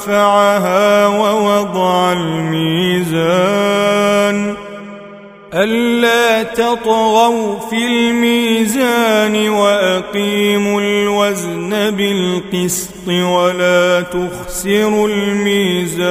رفعها ووضع الميزان. ألا تطغوا في الميزان وأقيموا الوزن بالقسط ولا تخسروا الميزان.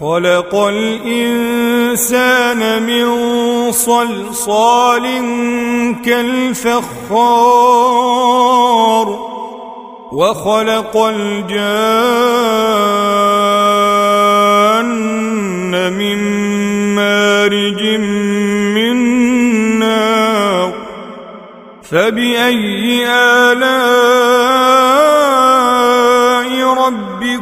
خلق الإنسان من صلصال كالفخار وخلق الجان من مارج من نار فبأي آلاء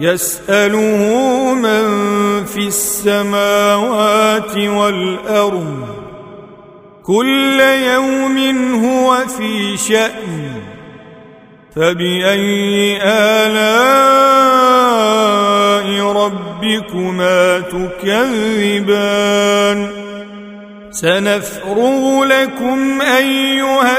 يسأله من في السماوات والأرض كل يوم هو في شأن فبأي آلاء ربكما تكذبان؟ سنفرغ لكم أيها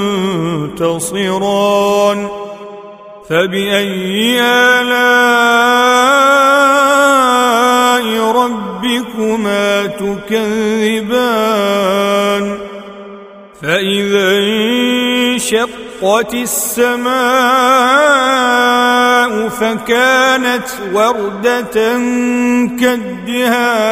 تنتصران فبأي آلاء ربكما تكذبان فإذا انشقت السماء فكانت وردة كالدهان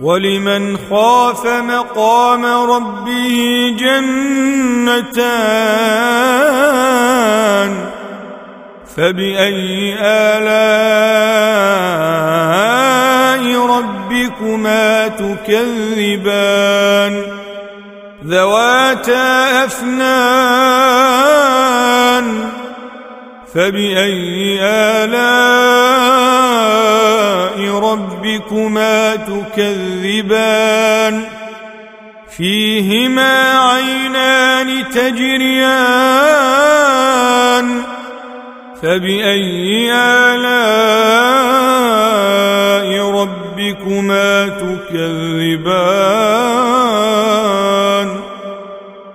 ولمن خاف مقام ربه جنتان فبأي آلاء ربكما تكذبان ذواتا أفنان فبأي آلاء ربكما تكذبان؟ فيهما عينان تجريان. فبأي آلاء ربكما تكذبان؟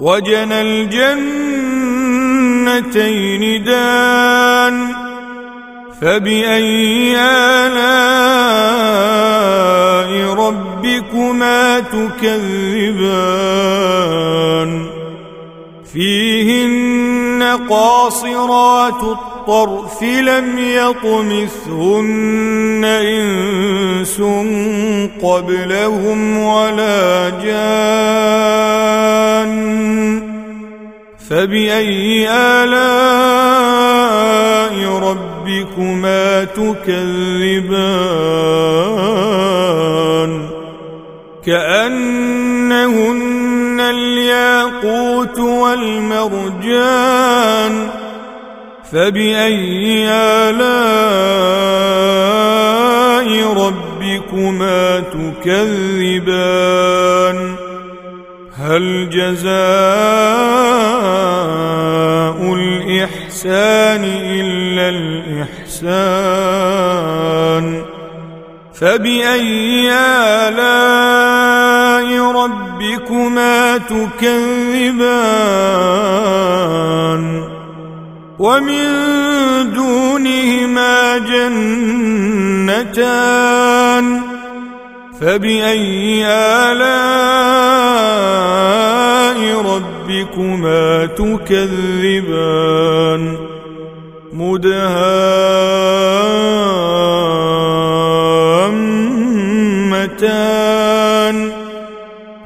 وجنى الجنتين دان فبأي آلاء ربكما تكذبان؟ فيهن قاصرات الطرف لم يطمثهن إنس قبلهم ولا جان فبأي آلاء ربكما تكذبان؟ كانهن فبأي آلاء ربكما تكذبان؟ هل جزاء الإحسان إلا الإحسان؟ فبأي آلاء ربكما تكذبان؟ ومن دونهما جنتان فبأي آلاء ربكما تكذبان مدهامتان